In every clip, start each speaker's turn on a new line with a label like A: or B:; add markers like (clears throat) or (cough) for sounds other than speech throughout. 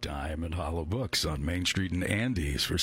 A: Diamond Hollow Books on Main Street in Andes for.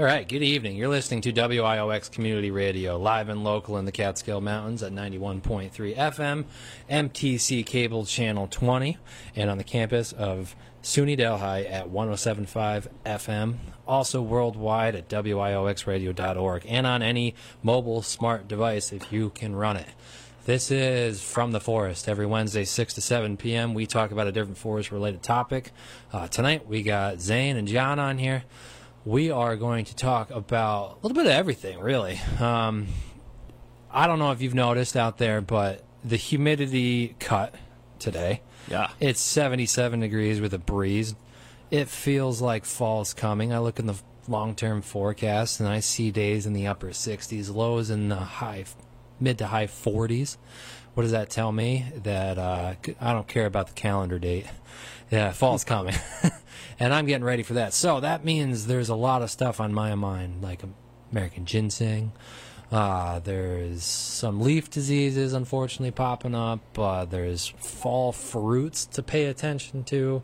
B: All right, good evening. You're listening to WIOX Community Radio, live and local in the Catskill Mountains at 91.3 FM, MTC Cable Channel 20, and on the campus of SUNY Delhi at 107.5 FM. Also worldwide at WIOXradio.org and on any mobile smart device if you can run it. This is From the Forest. Every Wednesday, 6 to 7 p.m., we talk about a different forest related topic. Uh, tonight, we got Zane and John on here we are going to talk about a little bit of everything, really. Um, I don't know if you've noticed out there, but the humidity cut today.
C: Yeah.
B: It's 77 degrees with a breeze. It feels like fall's coming. I look in the long term forecast and I see days in the upper 60s, lows in the high, mid to high 40s. What does that tell me? That uh, I don't care about the calendar date. Yeah, fall's coming. (laughs) and I'm getting ready for that. So that means there's a lot of stuff on my mind, like American ginseng. Uh, there's some leaf diseases, unfortunately, popping up. Uh, there's fall fruits to pay attention to.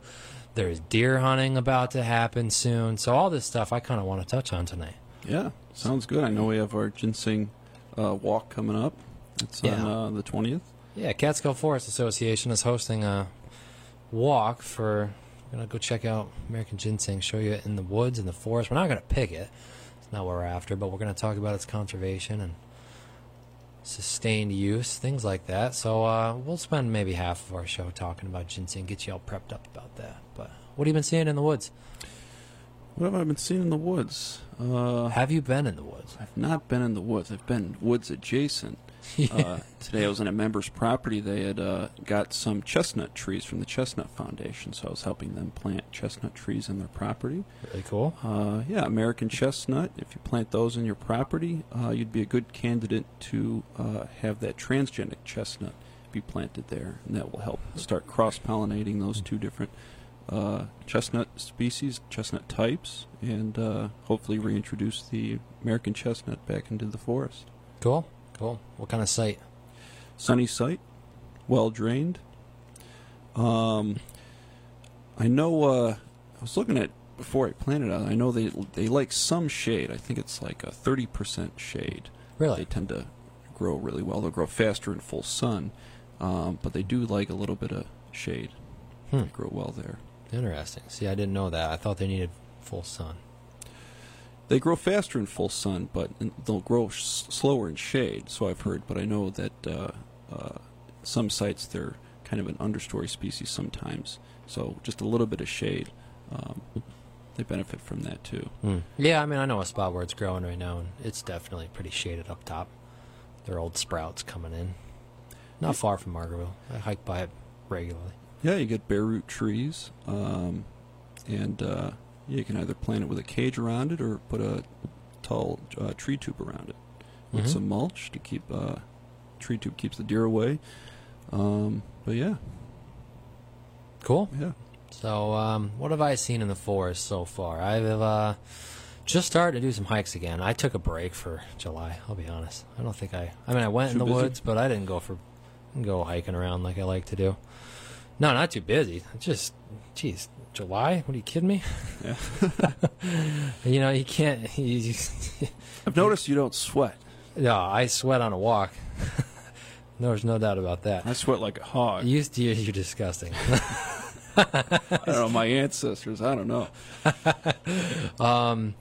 B: There's deer hunting about to happen soon. So all this stuff I kind of want to touch on tonight.
C: Yeah, sounds good. I know we have our ginseng uh, walk coming up. It's yeah. on uh, the 20th.
B: Yeah, Catskill Forest Association is hosting a walk for we're gonna go check out American ginseng, show you it in the woods in the forest. We're not gonna pick it; it's not what we're after. But we're gonna talk about its conservation and sustained use, things like that. So uh, we'll spend maybe half of our show talking about ginseng, get you all prepped up about that. But what have you been seeing in the woods?
C: What have I been seeing in the woods? Uh,
B: have you been in the woods?
C: I've not been in the woods. I've been woods adjacent. (laughs) uh, today I was on a member's property. They had uh, got some chestnut trees from the Chestnut Foundation, so I was helping them plant chestnut trees in their property.
B: Really cool.
C: Uh, yeah, American chestnut. If you plant those in your property, uh, you'd be a good candidate to uh, have that transgenic chestnut be planted there, and that will help start cross pollinating those two different uh, chestnut species, chestnut types, and uh, hopefully reintroduce the American chestnut back into the forest.
B: Cool, cool. What kind of site?
C: Sunny site, well drained. Um, I know. Uh, I was looking at before I planted it. I know they they like some shade. I think it's like a thirty percent shade.
B: Really, they
C: tend to grow really well. They'll grow faster in full sun, um, but they do like a little bit of shade.
B: Hmm.
C: They grow well there.
B: Interesting. See, I didn't know that. I thought they needed full sun.
C: They grow faster in full sun, but they'll grow s- slower in shade. So I've heard, but I know that uh, uh, some sites they're kind of an understory species sometimes. So just a little bit of shade, um, they benefit from that too.
B: Hmm. Yeah, I mean, I know a spot where it's growing right now, and it's definitely pretty shaded up top. There are old sprouts coming in. Not far from Margaretville. I hike by it regularly.
C: Yeah, you get bare root trees, um, and uh, you can either plant it with a cage around it or put a tall uh, tree tube around it with
B: Mhm.
C: some mulch to keep uh, tree tube keeps the deer away. Um, but yeah,
B: Cool.
C: yeah.
B: So, um, what have I seen in the forest so far? I've uh, just started to do some hikes again. I took a break for July. I'll be honest. I don't think I. I mean, I went in the
C: busy?
B: woods, but I didn't go for didn't go hiking around like I like to do. No, not too busy. Just, geez, July? What are you kidding me?
C: Yeah. (laughs)
B: You know, you can't. You,
C: I've noticed you don't sweat.
B: no, I sweat on a walk. (laughs) There's no doubt about that.
C: I sweat like a hog.
B: You, you're, you're disgusting. (laughs)
C: I don't know my ancestors. I don't know.
B: Um,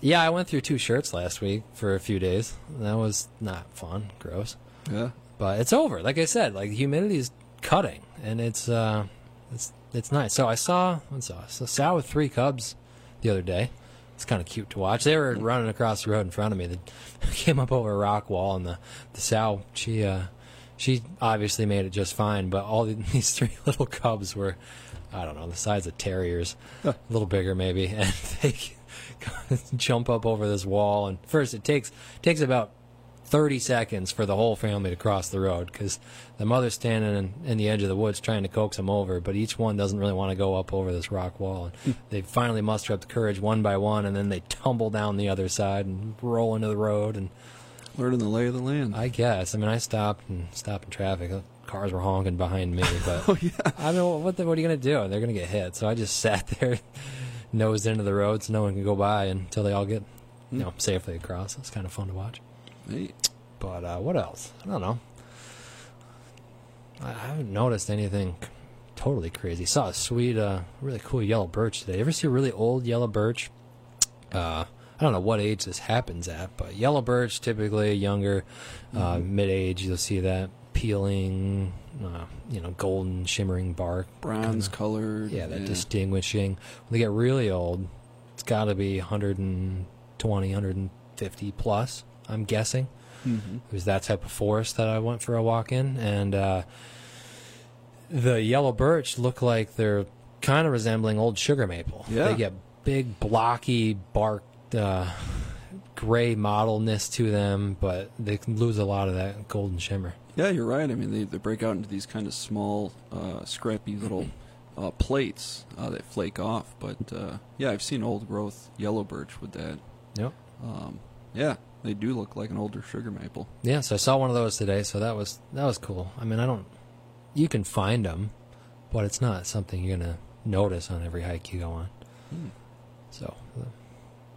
B: yeah, I went through two shirts last week for a few days. That was not fun, gross.
C: Yeah.
B: But it's over. Like I said, like the humidity is cutting, and it's uh, it's it's nice. So I saw what's I saw sow with three cubs the other day. It's kind of cute to watch. They were running across the road in front of me. They (laughs) came up over a rock wall, and the the sow she uh, she obviously made it just fine. But all the, (laughs) these three little cubs were, I don't know, the size of terriers, a little bigger maybe, (laughs) and they jump up over this wall. And first, it takes takes about 30 seconds for the whole family to cross the road because the mother's standing in, in the edge of the woods trying to coax them over, but each one doesn't really want to go up over this rock wall. And hmm. they finally muster up the courage one by one, and then they tumble down the other side and roll into the road. And
C: Learning the lay of the land.
B: I guess, I mean, I stopped and stopped in traffic. Cars were honking behind me, (laughs) but
C: oh yeah.
B: I mean, what the, what are you going to do? They're going to get hit. So I just (laughs) sat there, nosed into the road, so no one can go by until they all get, you hmm. know, safely across. It's kind of fun to watch. But uh, what else? I don't know. I haven't noticed anything totally crazy. Saw a sweet, uh, really cool yellow birch today. Ever see a really old yellow birch? Uh, I don't know what age this happens at, but yellow birch typically younger, uh, mid-age. You'll see that peeling, uh, you know, golden shimmering bark.
C: bronze
B: kinda-
C: colored.
B: Yeah, that distinguishing. When they get really old, it's got to be 120, 150 plus. I'm guessing.
C: hmm
B: It was that type of forest that I went for a walk in, and uh, the yellow birch look like they're kind of resembling old sugar maple.
C: Yeah.
B: They get big, blocky bark, uh, gray mottleness to them, but they can lose a lot of that golden shimmer.
C: Yeah, you're right. I mean, they, they break out into these kind of small, uh, scrappy little uh, plates uh, that flake off. But uh, yeah, I've seen old growth yellow birch with that.
B: Yep.
C: Um, yeah, they do look like an older sugar maple.
B: Yeah, so I saw one of those today, so that was that was cool. I mean, I don't, you can find them, but it's not something you're gonna notice on every hike you go on.
C: Hmm.
B: So,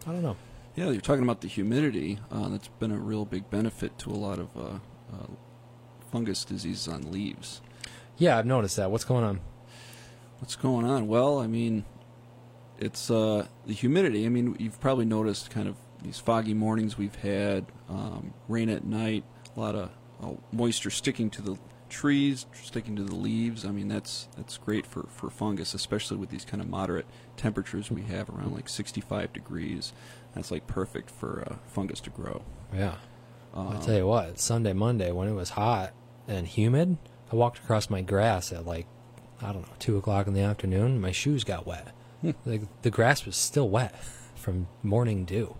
B: I don't know.
C: Yeah, you're talking about the humidity. Uh, that's been a real big benefit to a lot of uh, uh, fungus diseases on leaves.
B: Yeah, I've noticed that. What's going on?
C: What's going on? Well, I mean, it's uh, the humidity. I mean, you've probably noticed kind of these foggy mornings we've had, um, rain at night, a lot of uh, moisture sticking to the trees, sticking to the leaves. I mean, that's that's great for, for fungus, especially with these kind of moderate temperatures we have around like 65 degrees. That's like perfect for uh, fungus to grow.
B: Yeah,
C: Um,
B: I'll tell you what. Sunday, Monday, when it was hot and humid, I walked across my grass at like I don't know two o'clock in the afternoon. My shoes got wet.
C: Hmm.
B: Like the grass was still wet (laughs) from morning dew.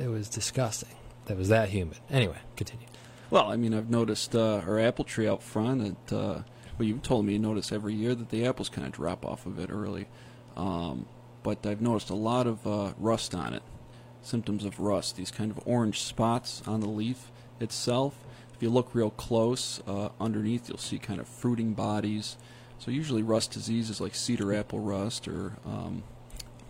B: It was disgusting. That was that humid. Anyway, continue.
C: Well, I mean, I've noticed uh, our apple tree out front. And, uh, well, you've told me you notice every year that the apples kind of drop off of it early. Um, but I've noticed a lot of uh, rust on it. Symptoms of rust. These kind of orange spots on the leaf itself. If you look real close uh, underneath, you'll see kind of fruiting bodies. So usually rust diseases like cedar apple rust or um,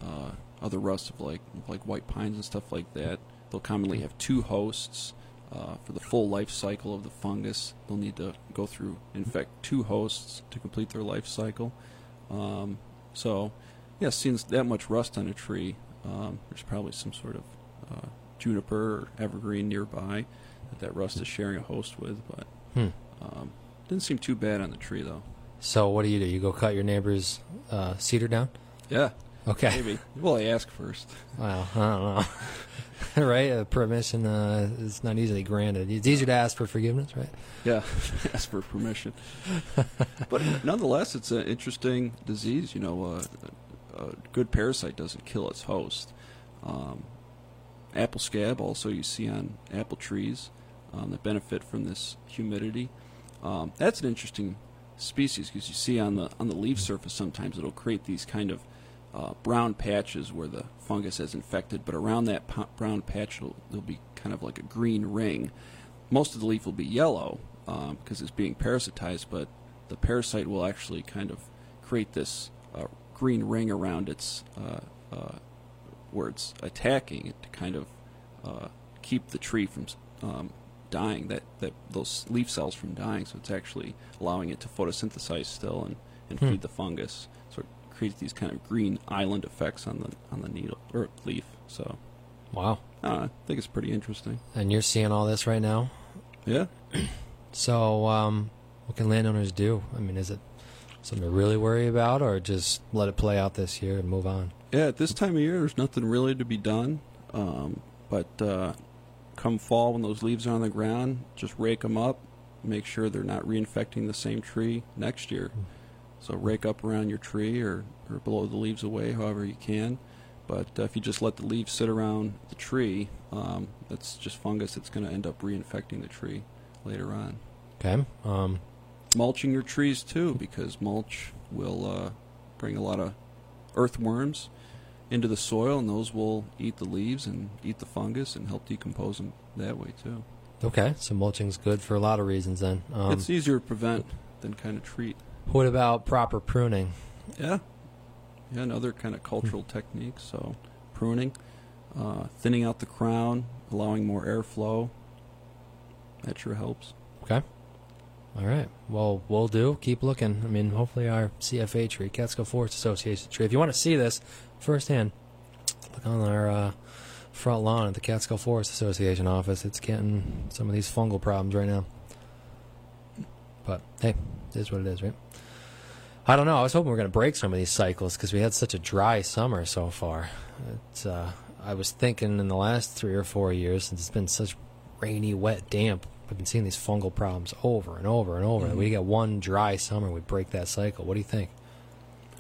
C: uh, other rust of like like white pines and stuff like that. They'll commonly have two hosts uh, for the full life cycle of the fungus. They'll need to go through infect two hosts to complete their life cycle. Um, so, yeah, seeing that much rust on a tree, um, there's probably some sort of uh, juniper or evergreen nearby that that rust is sharing a host with. But
B: Hmm.
C: um, didn't seem too bad on the tree though.
B: So what do you do? You go cut your neighbor's uh, cedar down?
C: Yeah,
B: Okay.
C: maybe. well, I ask first.
B: Well, I don't know. (laughs) right? A permission uh, is not easily granted. It's easier to ask for forgiveness, right?
C: Yeah, (laughs) ask for permission. (laughs) but nonetheless, it's an interesting disease. You know, uh, a good parasite doesn't kill its host. Um, apple scab, also you see on apple trees um, that benefit from this humidity. Um, that's an interesting species because you see on the on the leaf surface sometimes it'll create these kind of uh, brown patches where the fungus has infected, but around that po- brown patch it'll, there'll be kind of like a green ring. Most of the leaf will be yellow because it's being parasitized, but the parasite will actually kind of create this uh, green ring around its uh, uh, where it's attacking to kind of uh, keep the tree from um, dying, that, that those leaf cells from dying. So it's actually allowing it to photosynthesize still and, and
B: Hmm.
C: feed the fungus. So it creates these kind of green island effects on the on the needle or leaf. So
B: Wow.
C: uh, I think it's pretty interesting.
B: And you're seeing all this right now?
C: Yeah. (clears throat)
B: So, um, what can landowners do? I mean, is it something to really worry about, or just let it play out this year and move on?
C: Yeah, at this time of year, there's nothing really to be done. Um, but uh, come fall, when those leaves are on the ground, just rake them up. Make sure they're not reinfecting the same tree next year. So rake up around your tree or, or blow the leaves away however you can. But uh, if you just let the leaves sit around the tree, um, that's just fungus that's going to end up reinfecting the tree later on.
B: Okay. Um,
C: Mulching your trees too, because mulch will uh, bring a lot of earthworms into the soil, and those will eat the leaves and eat the fungus and help decompose them that way too.
B: okay. So mulching's good for a lot of reasons. Then. Um,
C: it's easier to prevent than kind of treat.
B: What about proper pruning?
C: Yeah, yeah, and other kind of cultural techniques. So pruning, uh, thinning out the crown, allowing more airflow. That sure helps.
B: Okay. All right. Well, we'll do. Keep looking. I mean, hopefully our CFA tree, Catskill Forest Association tree. If you want to see this firsthand, look on our uh, front lawn at the Catskill Forest Association office. It's getting some of these fungal problems right now. But hey, it is what it is, right? I don't know. I was hoping we are going to break some of these cycles because we had such a dry summer so far. It's, uh, I was thinking in the last three or four years, since it's been such rainy, wet, damp, we've been seeing these fungal problems over and over and over.
C: Mhm.
B: We get one dry summer, we break that cycle. What do you think?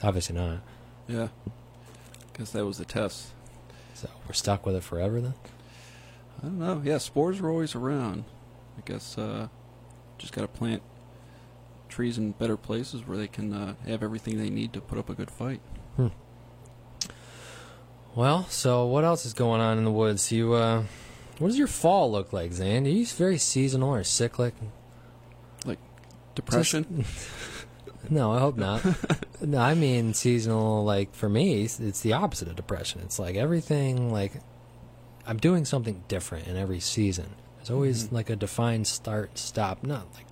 B: Obviously not.
C: Yeah, guess that was the test.
B: So we're stuck with it forever then?
C: I don't know. Yeah, spores are always around. I guess uh, just got to plant trees in better places where they can uh, have everything they need to put up a good fight.
B: Well, so what else is going on in the woods? You, uh, what does your fall look like, Zane? Are you very seasonal or cyclic?
C: Like depression. (laughs)
B: No, I hope not. (laughs) no, I mean seasonal. Like for me, it's- it's the opposite of depression. It's like everything. Like I'm doing something different in every season. There's always
C: Mhm.
B: like a defined start, stop. Not like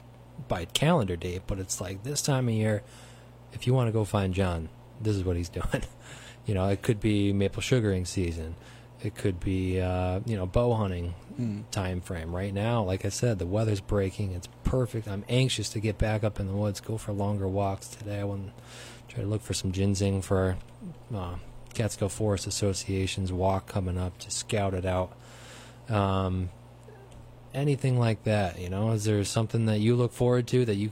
B: by calendar date, but it's like this time of year. If you want to go find John, this is what he's (laughs) doing. you know, it could be maple sugaring season. It could be uh, you know bow hunting
C: Mm.
B: time frame right now like i said the weather's breaking it's perfect i'm anxious to get back up in the woods go for longer walks today i want to try to look for some ginseng for our uh, catskill forest association's walk coming up to scout it out um, anything like that you know is there something that you look forward to that you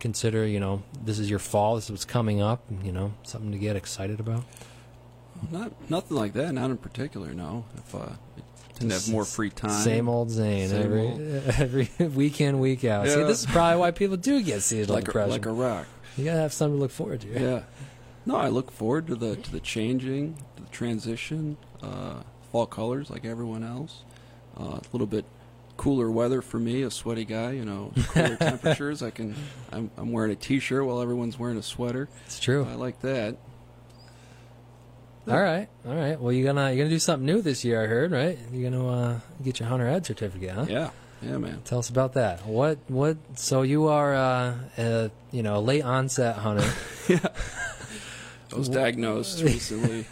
B: consider you know this is your fall this is what's coming up you know something to get excited about
C: Not nothing like that. Not in particular. No. If uh, tend to have more free time.
B: Same old Zane
C: Same
B: every
C: old. (laughs)
B: every week in week out. See, this is probably why people do get seasonal
C: like a,
B: depression.
C: like a rock.
B: you gotta have something to look forward to.
C: Yeah. No, I look forward to the to the changing, to the transition, uh, fall colors like everyone else. Uh, a little bit cooler weather for me, a sweaty guy. You know, cooler (laughs) temperatures. I can. I'm, I'm wearing a t-shirt while everyone's wearing a sweater.
B: It's true.
C: I like that.
B: All right, all right. Well, you're gonna you're gonna do something new this year. I heard, right? You're gonna uh, get your hunter ed certificate, huh?
C: Yeah. Yeah, man.
B: Tell us about that. What what? So you are uh, a you know a late onset hunter. (laughs)
C: Yeah, I was diagnosed (laughs) recently.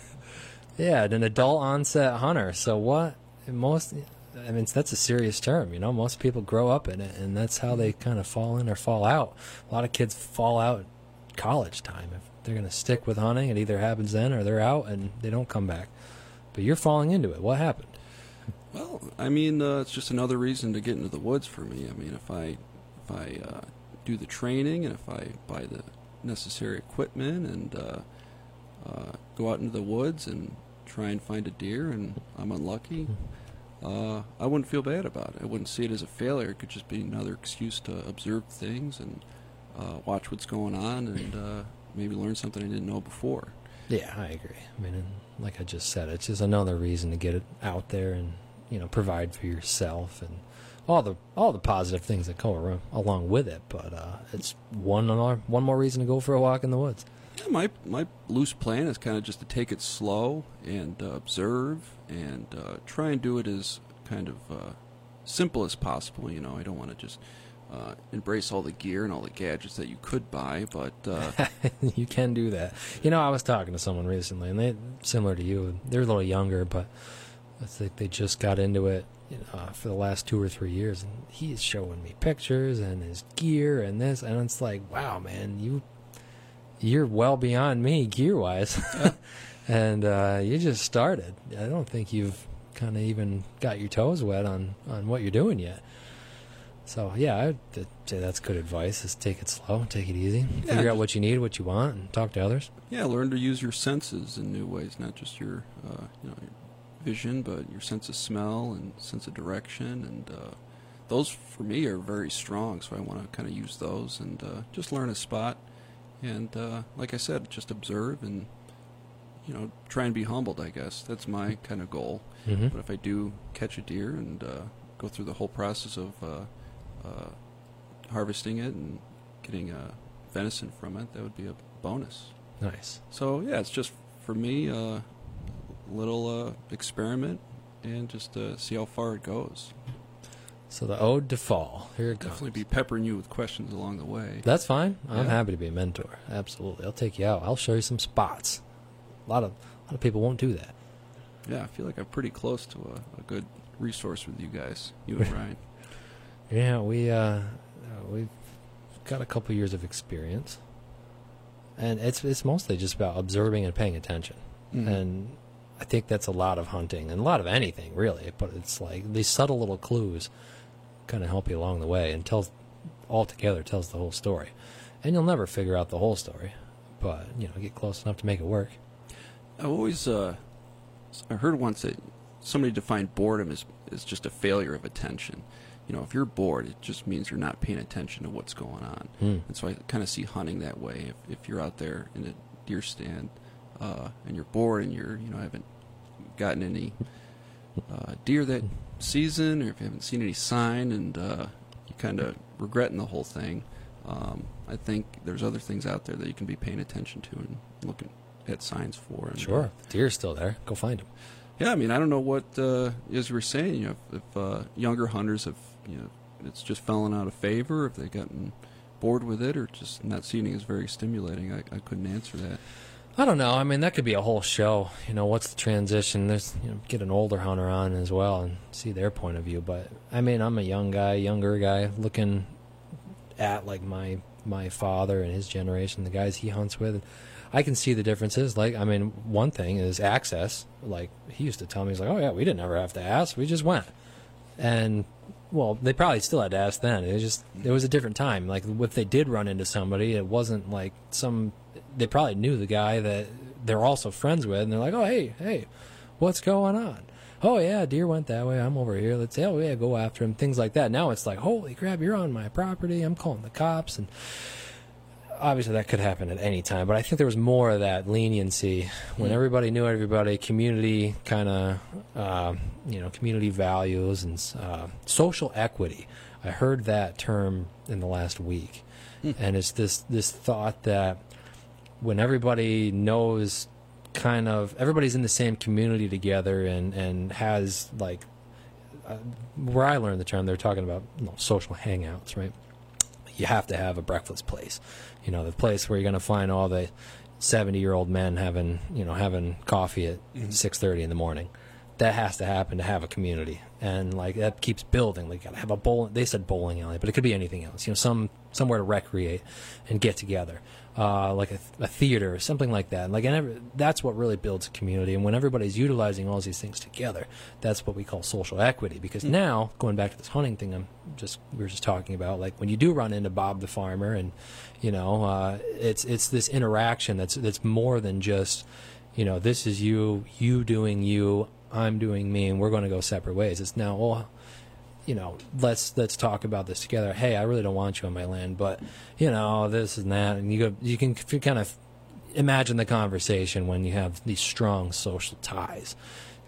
B: yeah, an adult onset hunter. So what? Most. I mean, that's a serious term. You know, most people grow up in it, and that's how they kind of fall in or fall out. A lot of kids fall out college time. If they're going to stick with hunting, it either happens then or they're out and they don't come back. But you're falling into it. What happened?
C: Well, I mean, uh, it's just another reason to get into the woods for me. I mean, if I if I uh, do the training and if I buy the necessary equipment and uh, uh, go out into the woods and try and find a deer, and I'm unlucky, uh, I wouldn't feel bad about it. I wouldn't see it as a failure. It could just be another excuse to observe things and uh, watch what's going on and uh, maybe learn something I didn't know before.
B: Yeah, I agree. I mean, like I just said, it's just another reason to get it out there and you know provide for yourself and all the all the positive things that ar- along with it. But uh, it's one more one more reason to go for a walk in the woods.
C: Yeah, my my loose plan is kind of just to take it slow and uh, observe and uh, try and do it as kind of uh, simple as possible. You know, I don't want to just uh, embrace all the gear and all the gadgets that you could buy, but uh, (laughs)
B: you can do that. You know, I was talking to someone recently, and they similar to you. They're a little younger, but I think they just got into it you know, for the last two or three years, and he's showing me pictures and his gear and this, and it's like, wow, man, you you're well beyond me gear wise, (laughs) and uh, you just started. I don't think you've kind of even got your toes wet on on what you're doing yet. So yeah, I'd say that's good advice. Is take it slow, take it easy,
C: Yeah,
B: figure out what you need, what you want, and talk to others.
C: yeah, learn to use your senses in new ways, not just your uh, you know your vision, but your sense of smell and sense of direction, and uh, those for me are very strong. So I want to kind of use those and uh, just learn a spot, and uh, like I said, just observe and you know try and be humbled. I guess that's my kind of goal.
B: Mm-hmm.
C: But if I do catch a deer and uh, go through the whole process of uh, uh, harvesting it and getting uh, venison from it, that would be a bonus.
B: Nice.
C: So yeah, it's just for me a little uh, experiment and just uh, see how far it goes.
B: So the ode to fall. Here it goes.
C: Definitely be peppering you with questions along the way.
B: That's fine. I'm
C: Yeah.
B: happy to be a mentor. Absolutely. I'll take you out. I'll show you some spots. A lot of a lot of people won't do that.
C: Yeah, I feel like I'm pretty close to a, a good resource with you guys, you and (laughs) Ryan.
B: Yeah, we uh, uh, we've got a couple years of experience, and it's it's mostly just about observing and paying attention.
C: Mhm.
B: And I think that's a lot of hunting and a lot of anything really. But it's like these subtle little clues kind of help you along the way and tells all together tells the whole story. And you'll never figure out the whole story, but you know get close enough to make it work.
C: I've always uh, I heard once that somebody defined boredom as as just a failure of attention. You know, if you're bored, it just means you're not paying attention to what's going on.
B: Hmm.
C: And so I kind of see hunting that way. If if you're out there in a deer stand uh, and you're bored and you're you know haven't gotten any uh, deer that season, or if you haven't seen any sign, and uh, you kind of regretting the whole thing, um, I think there's other things out there that you can be paying attention to and looking at signs for. And,
B: Sure, the deer's still there. Go find him.
C: yeah, I mean, I don't know what uh, as you were saying. You know, if, if uh, younger hunters have, you know, it's just fallen out of favor, if they've gotten bored with it, or just not seeing it as very stimulating, I, I couldn't answer that.
B: I don't know. I mean, that could be a whole show. You know, what's the transition? There's, you know, get an older hunter on as well and see their point of view. But I mean, I'm a young guy, younger guy, looking at like my my father and his generation, the guys he hunts with. I can see the differences. Like, I mean, one thing is access. Like he used to tell me, he's like, "Oh yeah, we didn't ever have to ask. We just went." And well, they probably still had to ask then. It was just it was a different time. Like if they did run into somebody, it wasn't like some. They probably knew the guy that they're also friends with, and they're like, "Oh hey, hey, what's going on?" oh yeah, deer went that way. I'm over here. Let's oh yeah, go after him. Things like that. Now it's like, holy crap, you're on my property. I'm calling the cops. And obviously that could happen at any time. But I think there was more of that leniency when everybody knew everybody. Community kind of, uh, you know, community values and uh, social equity. I heard that term in the last week, and it's this this thought that when everybody knows kind of everybody's in the same community together and and has like uh, where I learned the term they're talking about you know, social hangouts right you have to have a breakfast place. You know the place where you're going to find all the 70 year old men having you know having coffee at mm-hmm. 6:30 in the morning. That has to happen to have a community. And like that keeps building. Like you have a bowl they said bowling alley but it could be anything else. You know some somewhere to recreate and get together uh, like a, a theater or something like that. Like and every, that's what really builds a community. And when everybody's utilizing all these things together that's what we call social equity. Because now going back to this hunting thing i'm just we were just talking about like when you do run into bob the farmer and you know uh, it's it's this interaction that's that's more than just you know, this is you, you doing you, I'm doing me, and we're going to go separate ways. It's now, oh, you know, let's let's talk about this together. Hey, I really don't want you on my land, but you know, this and that, and you go, you can f- kind of imagine the conversation when you have these strong social ties.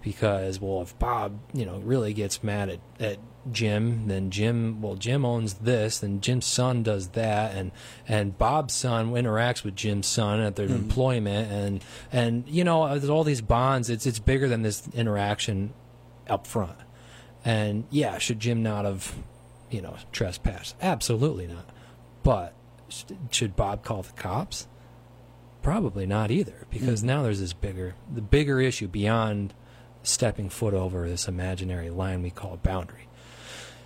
B: Because well, if Bob, you know, really gets mad at, at Jim, then Jim, well, Jim owns this, then Jim's son does that, and and Bob's son interacts with Jim's son at their mm-hmm. employment, and and you know, there's all these bonds. It's it's bigger than this interaction up front. And yeah, should Jim not have, you know, trespassed? Absolutely not. But should Bob call the cops? Probably not either, because now there's this bigger, the bigger issue beyond stepping foot over this imaginary line we call a boundary.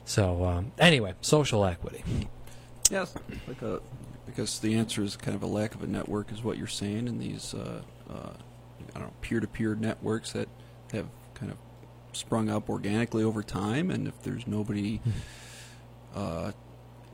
B: So um, anyway, social equity.
C: Yes, like a, because the answer is kind of a lack of a network, is what you're saying, and these uh, uh, I don't know peer-to-peer networks that have kind of sprung up organically over time, and if there's nobody, uh,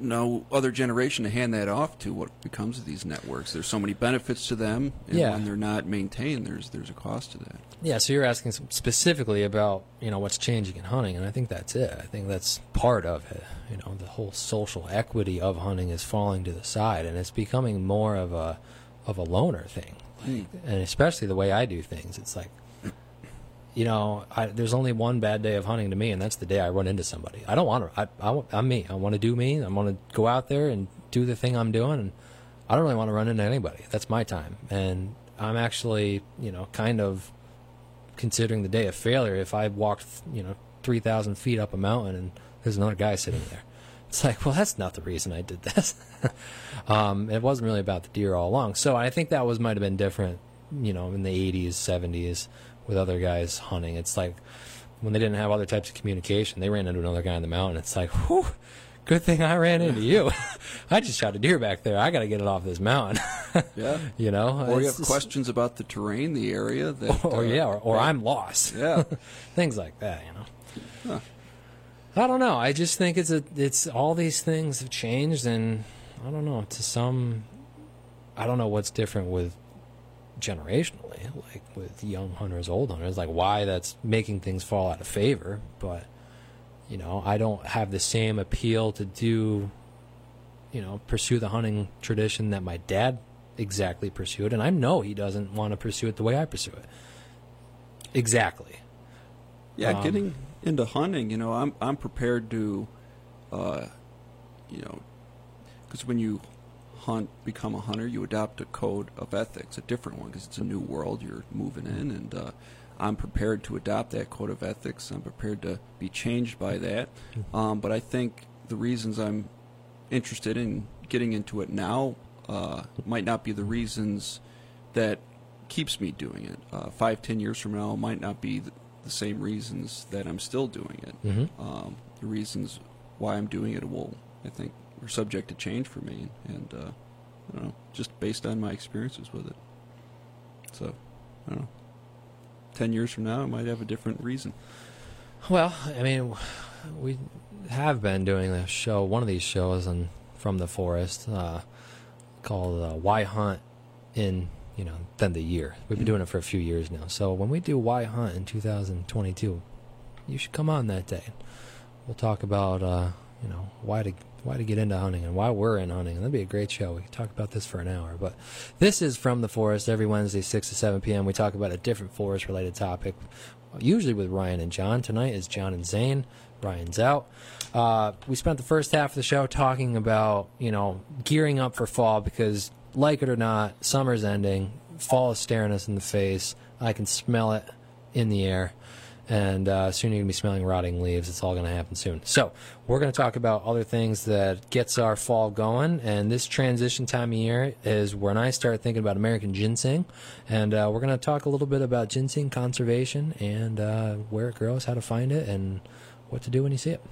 C: no other generation to hand that off to, what becomes of these networks? There's so many benefits to them, and
B: Yeah.
C: when they're not maintained, there's there's a cost to that.
B: Yeah, so you're asking specifically about you know what's changing in hunting, and I think that's it. I think that's part of it. You know, the whole social equity of hunting is falling to the side, and it's becoming more of a of a loner thing. Like, and especially the way I do things, it's like, you know, I, there's only one bad day of hunting to me, and that's the day I run into somebody. I don't want to. I, I, I'm me. I want to do me. I want to go out there and do the thing I'm doing, and I don't really want to run into anybody. That's my time, and I'm actually, you know, kind of considering the day a failure if I walked, you know, 3,000 feet up a mountain and there's another guy sitting there. It's like, well, that's not the reason I did this. (laughs) um, it wasn't really about the deer all along. So I think that was might have been different, you know, in the 80s, 70s with other guys hunting. It's like when they didn't have other types of communication, they ran into another guy on the mountain. It's like, whew, good thing I ran into you. (laughs) I just shot a deer back there. I got to get it off this mountain. (laughs)
C: Yeah.
B: you know,
C: Or you have
B: just-
C: questions about the terrain, the area that, (laughs)
B: or
C: uh,
B: yeah, or, or I'm lost.
C: yeah.
B: things like that. You know. I don't know. I just think it's a it's all these things have changed, and I don't know. To some, I don't know what's different with generationally, like with young hunters, old hunters, like why that's making things fall out of favor. But you know, I don't have the same appeal to do, you know, pursue the hunting tradition that my dad exactly pursued, and I know he doesn't want to pursue it the way I pursue it. Exactly.
C: Yeah,
B: Um,
C: getting into hunting, you know, I'm I'm prepared to, uh, you know, because when you hunt, become a hunter, you adopt a code of ethics, a different one, because it's a new world you're moving in, and uh, I'm prepared to adopt that code of ethics. I'm prepared to be changed by that. Um, but I think the reasons I'm interested in getting into it now uh, might not be the reasons that keeps me doing it. Uh, five, ten years from now might not be the, the same reasons that I'm still doing it.
B: Mhm.
C: Um, the reasons why I'm doing it will, I think, are subject to change for me, and uh, I don't know, just based on my experiences with it. So, I don't know. Ten years from now, I might have a different reason.
B: Well, I mean, we have been doing a show, one of these shows on from the forest, uh, called uh, "Why Hunt in You know Then the Year." We've been doing it for a few years now. So when we do "Why Hunt" in 2022, you should come on that day. We'll talk about uh, you know why to why to get into hunting and why we're in hunting. That'd be a great show. We could talk about this for an hour. But this is from the forest every Wednesday, six to seven p.m. We talk about a different forest related topic, usually with Ryan and John. Tonight is John and Zane. Ryan's out. Uh, we spent the first half of the show talking about you know gearing up for fall because, like it or not, summer's ending. Fall is staring us in the face. I can smell it in the air and uh, soon you're going to be smelling rotting leaves. It's all going to happen soon. So we're going to talk about other things that gets our fall going, and this transition time of year is when I start thinking about American ginseng, and uh, we're going to talk a little bit about ginseng conservation and uh, where it grows, how to find it, and what to do when you see it.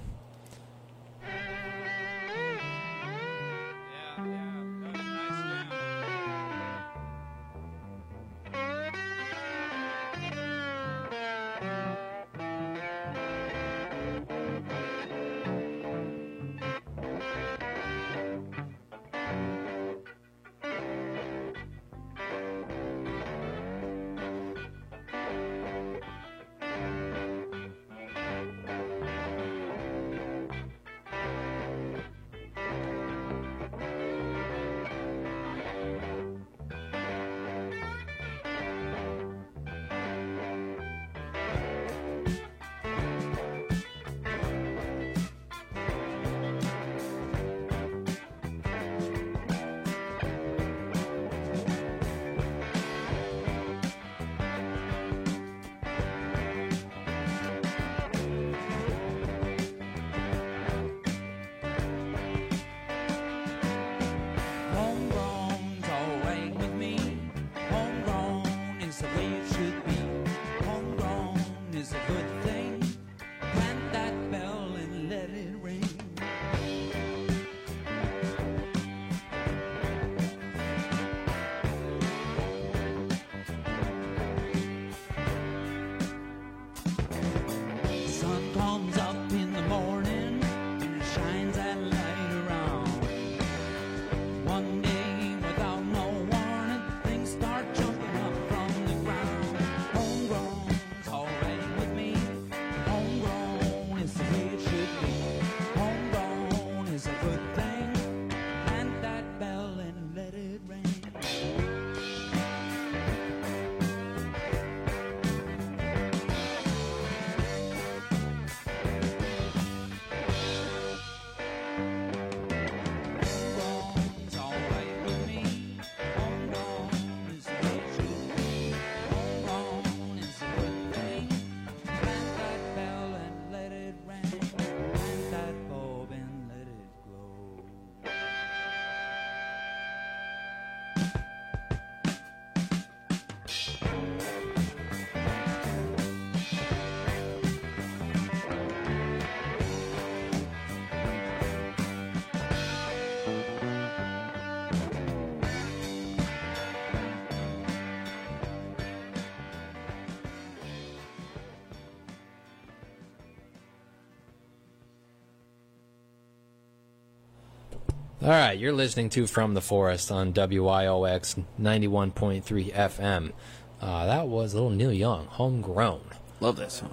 B: All right, you're listening to From the Forest on WIOX 91.3 FM. Uh, that was a little Neil Young, homegrown.
C: Love that song.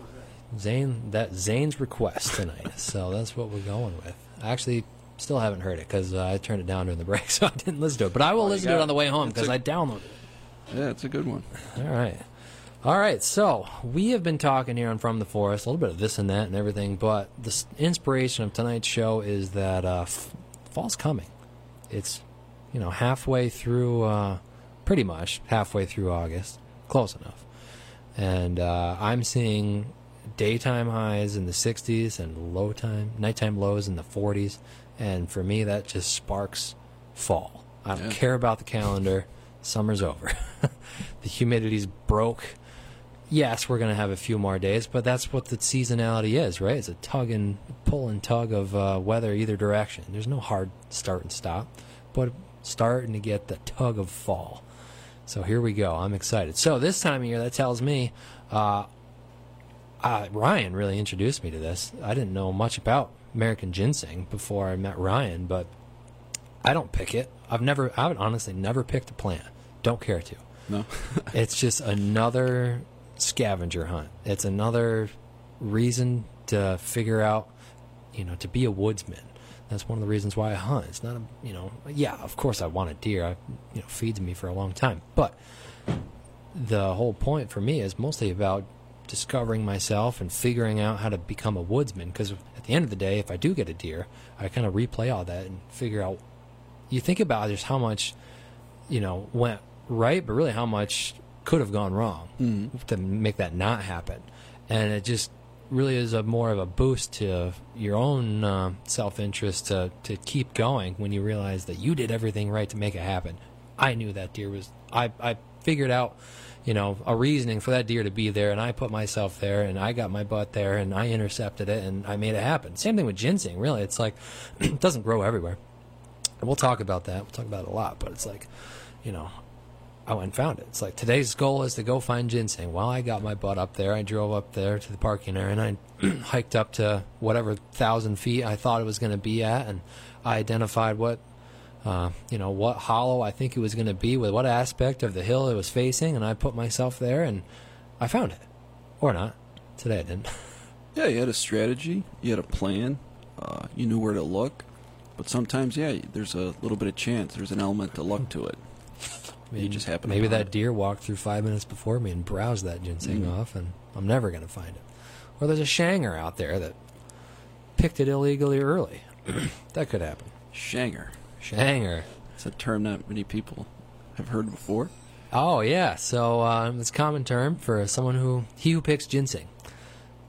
B: Zane, that Zane's request tonight. (laughs) so that's what we're going with. I actually still haven't heard it because uh, I turned it down during the break, (laughs) so I didn't listen to it. But I will
C: you
B: listen to it on the way home because I downloaded it.
C: Yeah, it's a good one.
B: All right. All right, so we have been talking here on From the Forest, a little bit of this and that and everything, but the inspiration of tonight's show is that uh, f- fall's coming. It's, you know, halfway through, uh, pretty much halfway through August, close enough. And uh, I'm seeing daytime highs in the 60s and low time, nighttime lows in the 40s. And for me, that just sparks fall. I don't
C: Yeah.
B: care about the calendar. Summer's over. (laughs) the humidity's broke. Yes, we're going to have a few more days, but that's what the seasonality is, right? It's a tug and pull and tug of uh, weather either direction. There's no hard start and stop, but starting to get the tug of fall. So here we go. I'm excited. So this time of year, that tells me uh, uh, Ryan really introduced me to this. I didn't know much about American ginseng before I met Ryan, but I don't pick it. I've never, I would honestly never picked a plant. Don't care to.
C: No,
B: It's just another scavenger hunt. It's another reason to figure out, you know, to be a woodsman. That's one of the reasons why I hunt. It's not a, you know, yeah, of course I want a deer. I, you know, feeds me for a long time, but the whole point for me is mostly about discovering myself and figuring out how to become a woodsman. Because at the end of the day, if I do get a deer, I kind of replay all that and figure out. You think about just how much, you know, went right, but really how much could have gone wrong to make that not happen, and it just really is a more of a boost to your own uh, self interest to to keep going when you realize that you did everything right to make it happen. I knew that deer was. I I figured out, you know, a reasoning for that deer to be there, and I put myself there, and I got my butt there, and I intercepted it, and I made it happen. Same thing with ginseng. Really, it's like (clears throat) it doesn't grow everywhere. And we'll talk about that. We'll talk about it a lot, but it's like, you know, I went and found it. It's like today's goal is to go find ginseng. Well, I got my butt up there. I drove up there to the parking area and I (clears throat) hiked up to whatever thousand feet I thought it was going to be at, and I identified what, uh, you know, what hollow I think it was going to be with what aspect of the hill it was facing, and I put myself there and I found it, or not. Today I didn't. (laughs)
C: Yeah, you had a strategy, you had a plan, uh, you knew where to look, but sometimes, yeah, there's a little bit of chance. There's an element of luck to it. You just happen
B: Maybe that
C: it.
B: deer walked through five minutes before me and browsed that ginseng
C: Mm.
B: off, and I'm never going to find it. Or there's a shanger out there that picked it illegally early. (clears throat) that could happen.
C: Shanger.
B: Shanger.
C: It's a term not many people have heard before.
B: Oh yeah, so um, it's a common term for someone who he who picks ginseng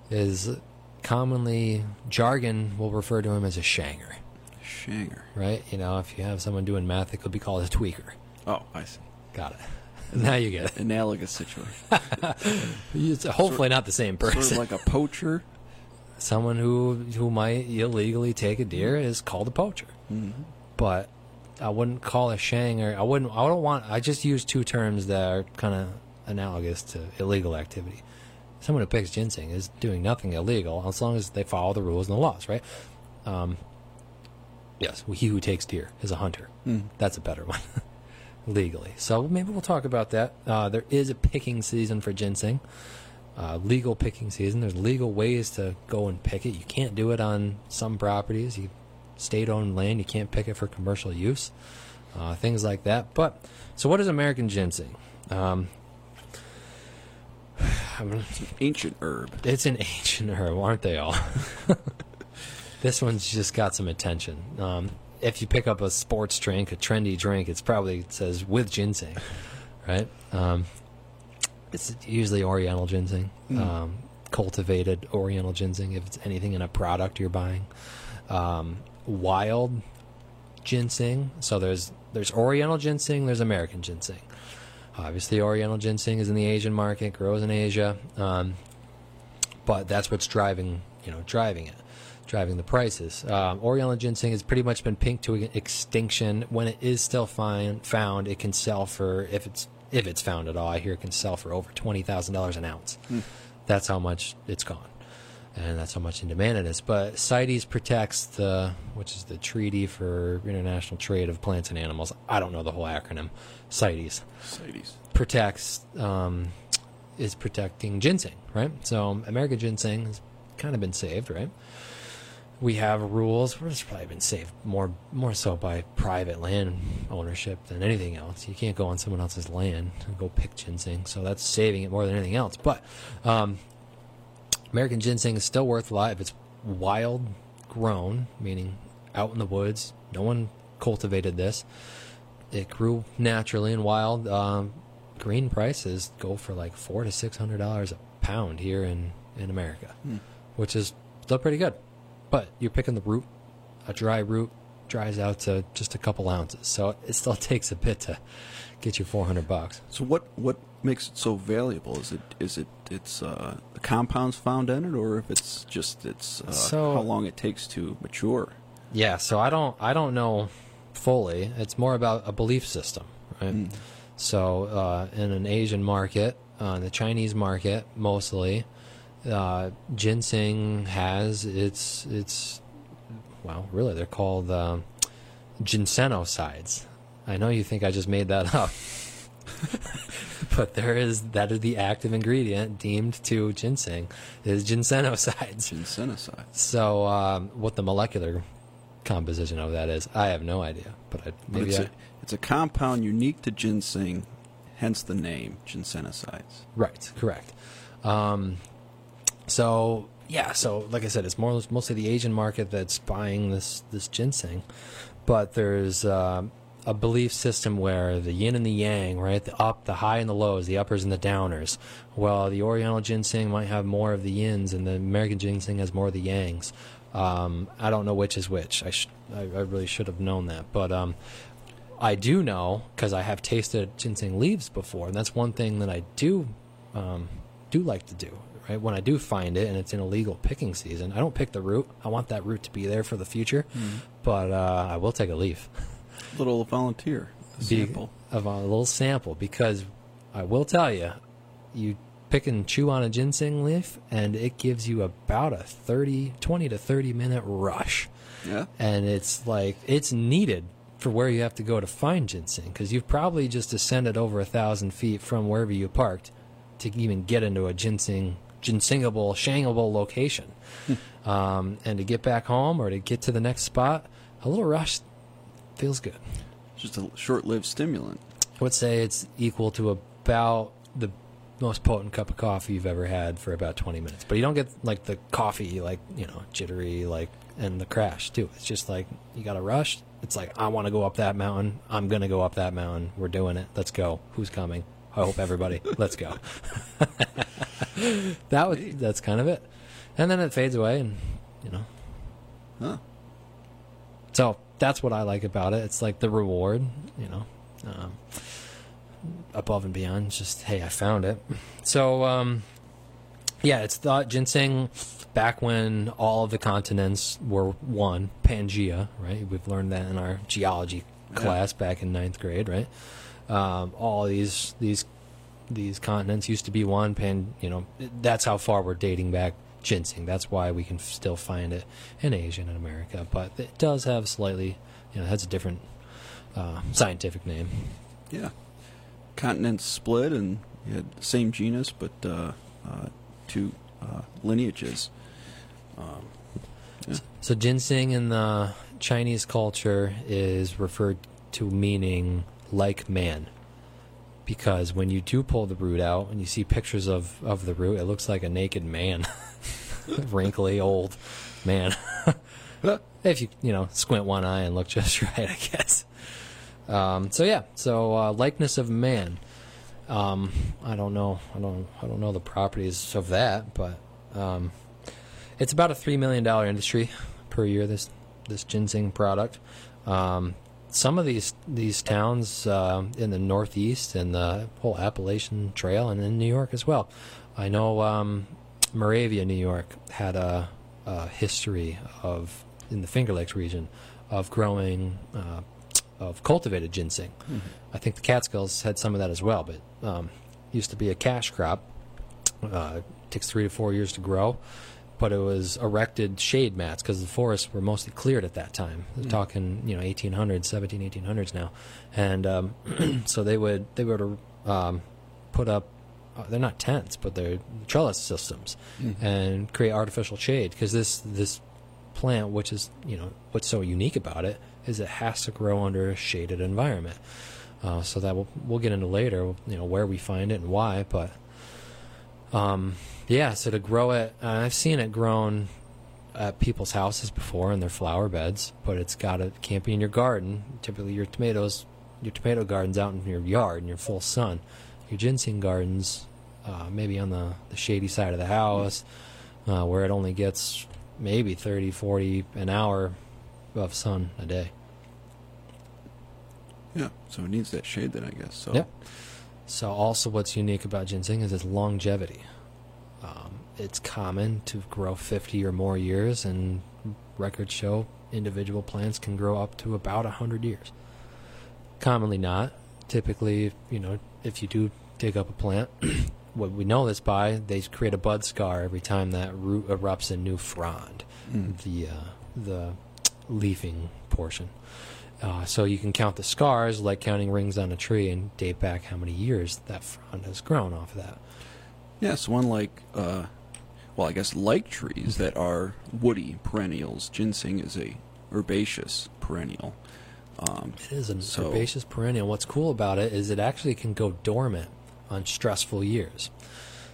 B: is commonly jargon will refer to him as a shanger,
C: Shanger.
B: right? You know, if you have someone doing math, it could be called a tweaker.
C: Oh, I see.
B: Got it. (laughs) Now you get it.
C: Analogous situation. (laughs)
B: It's hopefully not the same person.
C: sort of like a poacher.
B: someone who who might illegally take a deer is called a poacher. But I wouldn't call a shanger. I wouldn't. I don't want. I just use two terms that are kind of analogous to illegal activity. Someone who picks ginseng is doing nothing illegal as long as they follow the rules and the laws, right? Um, yes, he who takes deer is a hunter. That's a better one. (laughs) Legally, so maybe we'll talk about that. Uh, there is a picking season for ginseng uh, legal picking season. There's legal ways to go and pick it. You can't do it on some properties. You state-owned land. You can't pick it for commercial use. Uh, things like that. But so, what is American ginseng? Um, an (sighs)
C: Ancient herb.
B: it's an ancient herb, aren't they all? (laughs) this one's just got some attention. Um, if you pick up a sports drink, a trendy drink, it's probably it says with ginseng, (laughs) right? Um, it's usually Oriental ginseng, um, cultivated Oriental ginseng. If it's anything in a product you're buying, um, wild ginseng. So there's there's Oriental ginseng, there's American ginseng. Obviously, Oriental ginseng is in the Asian market, grows in Asia, um, but that's what's driving you know driving it, driving the prices. Um, Oriental ginseng has pretty much been pinked to extinction. When it is still find, found, it can sell for if it's if it's found at all. I hear it can sell for over twenty thousand dollars an ounce. That's how much it's gone and that's how much in demand it is. But CITES protects the, which is the Treaty for International Trade of Plants and Animals. I don't know the whole acronym. CITES
C: Cites.
B: protects um, is protecting ginseng, right? So American ginseng has kind of been saved, right? We have rules. It's probably been saved more more so by private land ownership than anything else. You can't go on someone else's land and go pick ginseng, so that's saving it more than anything else. But um, American ginseng is still worth a lot if it's wild grown, meaning out in the woods. No one cultivated this. It grew naturally and wild. Um, green prices go for like four to six hundred dollars a pound here in in America, which is still pretty good. But you're picking the root. A dry root dries out to just a couple ounces, so it still (laughs) takes a bit to get you four hundred bucks.
C: So what what makes it so valuable? Is it is it it's uh, the compounds found in it, or if it's just it's uh,
B: So-
C: how long it takes to mature?
B: Yeah, so I don't I don't know fully. It's more about a belief system, right? So uh, in an Asian market, uh, the Chinese market mostly, uh, ginseng has its its well, really they're called um, ginsenosides. I know you think I just made that (laughs) up. (laughs) but there is that is the active ingredient deemed to ginseng is ginsenosides.
C: Ginsenoside.
B: So um, what the molecular composition of that is, I have no idea. But I,
C: But
B: maybe
C: it's
B: I,
C: a, it's a compound unique to ginseng, hence the name ginsenosides.
B: Right, correct. Um, so yeah, so like I said, it's more mostly the Asian market that's buying this this ginseng, but there's uh, a belief system where the yin and the yang, right, the up, the high and the lows, the uppers and the downers. Well, the Oriental ginseng might have more of the yins, and the American ginseng has more of the yangs. Um, I don't know which is which. I, sh- I, I really should have known that, but um, I do know because I have tasted ginseng leaves before, and that's one thing that I do um, do like to do. Right when I do find it and it's in a legal picking season, I don't pick the root. I want that root to be there for the future, but uh, I will take a leaf, (laughs)
C: Little volunteer a sample.
B: of a little sample because I will tell you, you pick and chew on a ginseng leaf, and it gives you about a 30, 20 to thirty minute rush
C: Yeah.
B: and it's like it's needed for where you have to go to find ginseng because you've probably just ascended over a thousand feet from wherever you parked to even get into a ginseng ginsengable shangable location um, and to get back home or to get to the next spot a little rush feels good
C: Just a short-lived stimulant.
B: I would say it's equal to about the most potent cup of coffee you've ever had for about 20 minutes. But you don't get like the coffee, like, you know, jittery, like, and the crash too. It's just like you got to rush. It's like, I want to go up that mountain. I'm going to go up that mountain. We're doing it. Let's go. Who's coming? I hope everybody. Let's go. (laughs) that was, that's kind of it. And then it fades away and, you know,
C: Huh.
B: so that's what I like about it. It's like the reward, you know, um, above and beyond. Just hey, I found it. So um, yeah, it's thought ginseng back when all of the continents were one, Pangea, right? We've learned that in our geology
C: Yeah.
B: class back in ninth grade, right? Um, all these these these continents used to be one pan. You know, that's how far we're dating back ginseng. That's why we can still find it in Asia and in America, but it does have slightly, you know, it has a different uh, scientific name.
C: Yeah. Continents split, and you had the same genus, but uh, uh, two uh, lineages. Um, yeah.
B: So ginseng in the Chinese culture is referred to meaning like man. Because when you do pull the root out and you see pictures of, of the root, it looks like a naked man. (laughs) Wrinkly old man. (laughs) if you you know, squint one eye and look just (laughs) right, I guess. Um, so yeah, so uh, likeness of man. Um, I don't know. I don't. I don't know the properties of that, but um, it's about a three million dollar industry per year. This this ginseng product. Um, some of these these towns uh, in the Northeast and the whole Appalachian Trail, and in New York as well. I know um, Moravia, New York, had a, a history of in the Finger Lakes region of growing uh, of cultivated ginseng. I think the Catskills had some of that as well, but um, used to be a cash crop. Uh, takes three to four years to grow, but it was erected shade mats because the forests were mostly cleared at that time. We're talking, you know, 1800s, 17, 1800s now, and um, (clears throat) so they would they would um, put up. Uh, they're not tents, but they're trellis systems, and create artificial shade because this this plant, which is you know what's so unique about it, is it has to grow under a shaded environment. Uh, so that we'll, we'll get into later, you know, where we find it and why. But um, yeah, so to grow it, uh, I've seen it grown at people's houses before in their flower beds, but it's got to can't be in your garden. Typically, your tomatoes, your tomato gardens out in your yard in your full sun. Your ginseng gardens, uh, maybe on the, the shady side of the house, uh, where it only gets maybe 30, 40 an hour of sun a day.
C: Yeah. So it needs that shade then, I guess. So
B: Yep. So also, what's unique about ginseng is its longevity. Um, it's common to grow 50 or more years, and records show individual plants can grow up to about 100 years. Commonly not. Typically, you know, if you do dig up a plant, (clears throat) what we know this by, they create a bud scar every time that root erupts a new frond
C: Mm.
B: the uh, the leafing portion, Uh, so you can count the scars like counting rings on a tree and date back how many years that frond has grown off of that.
C: Yeah, one like, uh, well, I guess like trees that are woody perennials, ginseng is a herbaceous perennial. Um,
B: It is an
C: So-
B: herbaceous perennial. What's cool about it is it actually can go dormant on stressful years.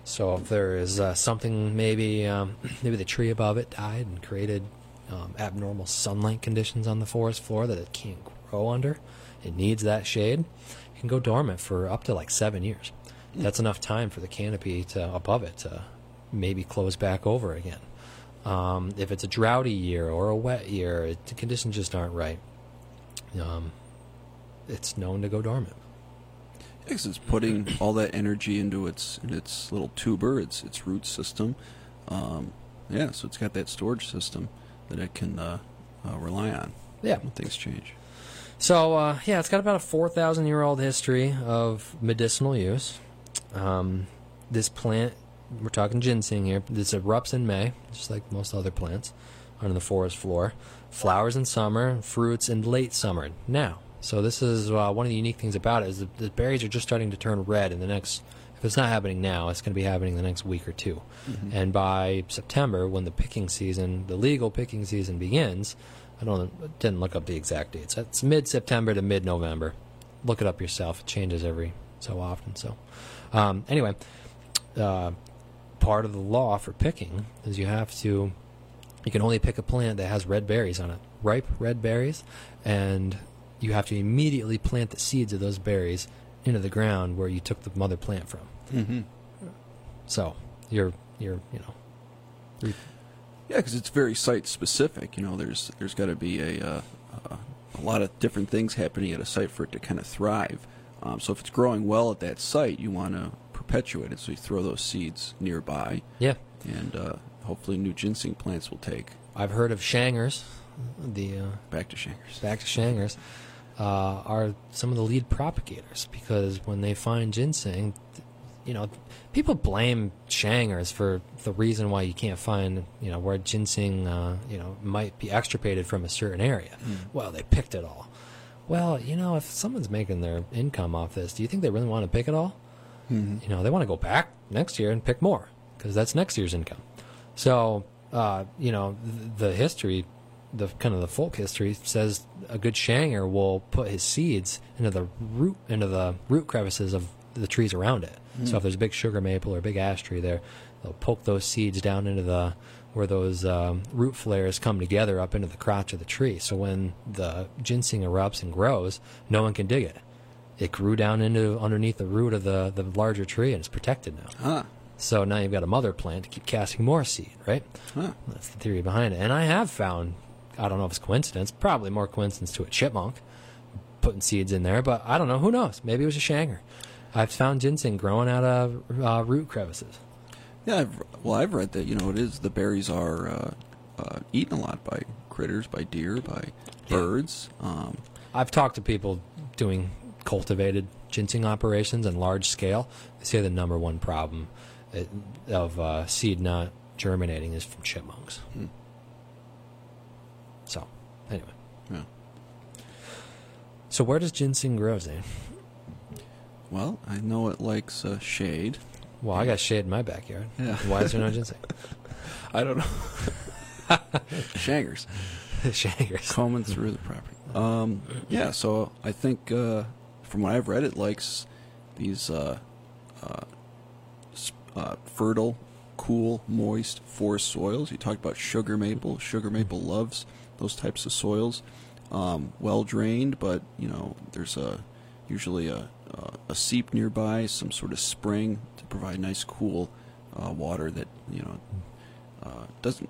B: So if there is uh, something, maybe um, maybe the tree above it died and created um, abnormal sunlight conditions on the forest floor that it can't grow under, it needs that shade. It can go dormant for up to like seven years. That's enough time for the canopy to above it to maybe close back over again. Um, if it's a droughty year or a wet year, it, the conditions just aren't right um, it's known to go dormant.
C: Because it's putting (clears throat) all that energy into its in its little tuber, its its root system. Um, yeah, so it's got that storage system that it can uh, uh, rely on
B: Yeah.
C: when things change.
B: So uh, yeah, it's got about a four thousand year old history of medicinal use. Um, this plant, we're talking ginseng here. This erupts in May, just like most other plants on the forest floor. Flowers in summer, fruits in late summer. Now, so this is uh, one of the unique things about it is the, the berries are just starting to turn red in the next. If it's not happening now, it's going to be happening the next week or 2 And by September, when the picking season, the legal picking season begins, I don't didn't look up the exact dates. It's mid September to mid November. Look it up yourself. It changes every so often. So, um, anyway, uh, part of the law for picking is you have to you can only pick a plant that has red berries on it, ripe red berries, and you have to immediately plant the seeds of those berries into the ground where you took the mother plant from.
C: Mm-hmm.
B: So you're you're you know re-
C: Yeah, because it's very site specific. You know, there's there's got to be a uh, uh, a lot of different things happening at a site for it to kind of thrive. Um, so if it's growing well at that site, you want to perpetuate it. So you throw those seeds nearby,
B: yeah.
C: and uh, hopefully new ginseng plants will take.
B: I've heard of shangers, the uh,
C: Back to Shangers.
B: back to shangers, uh, are some of the lead propagators because when they find ginseng, you know, people blame shangers for the reason why you can't find, you know, where ginseng, uh, you know, might be extirpated from a certain area. Well, they picked it all. Well, you know, if someone's making their income off this, do you think they really want to pick it all? You know, they want to go back next year and pick more because that's next year's income. So, uh, you know, th- the history, the kind of the folk history says a good shanger will put his seeds into the root into the root crevices of the trees around it. So if there's a big sugar maple or a big ash tree there, they'll poke those seeds down into the where those um, root flares come together up into the crotch of the tree. So when the ginseng erupts and grows, no one can dig it. It grew down into underneath the root of the, the larger tree and it's protected now.
C: Huh.
B: So now you've got a mother plant to keep casting more seed, right?
C: Huh.
B: That's the theory behind it. And I have found, I don't know if it's coincidence, probably more coincidence to a chipmunk putting seeds in there, but I don't know. Who knows? Maybe it was a shanger. I've found ginseng growing out of uh, root crevices.
C: Yeah, I've, well, I've read that you know it is the berries are uh, uh, eaten a lot by critters, by deer, by
B: Yeah.
C: birds. Um,
B: I've talked to people doing cultivated ginseng operations on large scale. They say the number one problem uh, of uh, seed not germinating is from chipmunks.
C: Hmm.
B: So, anyway.
C: yeah.
B: So where does ginseng grow, Zane?
C: Well, I know it likes uh, shade.
B: Well, I got shade in my backyard.
C: Yeah.
B: Why is there no ginseng? (laughs)
C: I don't know. (laughs) Shangers (laughs)
B: Shangers.
C: combing through the property. Um, yeah, so I think uh, from what I've read, it likes these uh, uh, uh, fertile, cool, moist forest soils. You talked about sugar maple. Sugar maple loves those types of soils. Um, well drained, but you know there's a usually a, a a seep nearby, some sort of spring provide nice, cool uh, water that you know uh, doesn't